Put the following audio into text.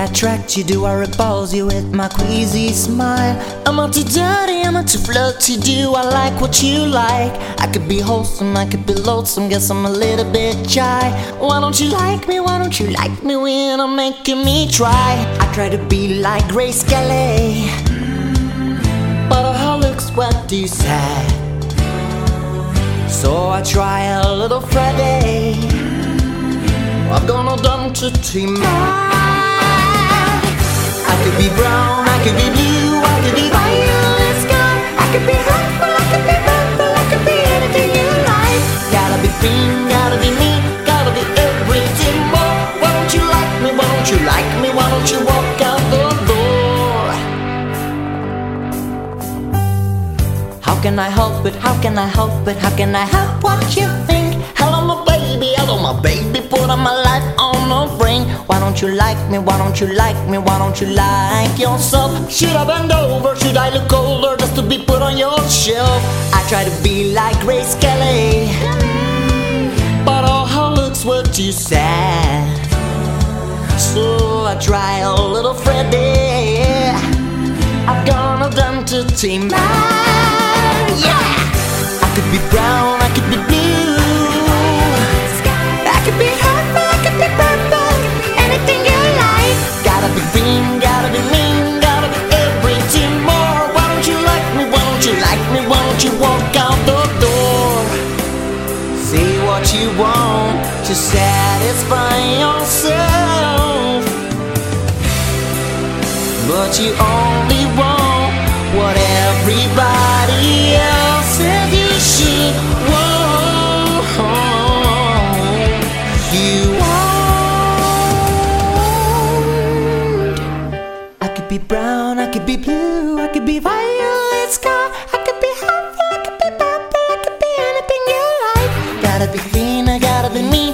attract you? Do I repulse you with my queasy smile? Am I too dirty? Am I too flirty? Do I like what you like? I could be wholesome, I could be loathsome. Guess I'm a little bit shy. Why don't you like me? Why don't you like me when I'm making me try? I try to be like Grace Kelly, but her looks what do you say? So I try a little Freddie. I'm gonna done to team. Could be blue, I could be violet sky. I could be hurtful, I could be purple, I could be anything you like. Gotta be green, gotta be me, gotta be everything more. Why don't you like me? Why don't you like me? Why don't you walk out the door? How can I help it? How can I help it? How can I help what you think? Hello, my baby, hello, my baby, put on my life on the brink. Why don't you like me? Why don't you like me? Why don't you like yourself? Should I bend over? Should I look older just to be put on your shelf? I try to be like Grace Kelly, but all her looks were too sad. So I try a little Freddie. I've gone done to team. Yeah, I could be brown, to satisfy yourself. But you only want what everybody else said you should want. You want. I could be brown, I could be blue, I could be fire. I gotta be me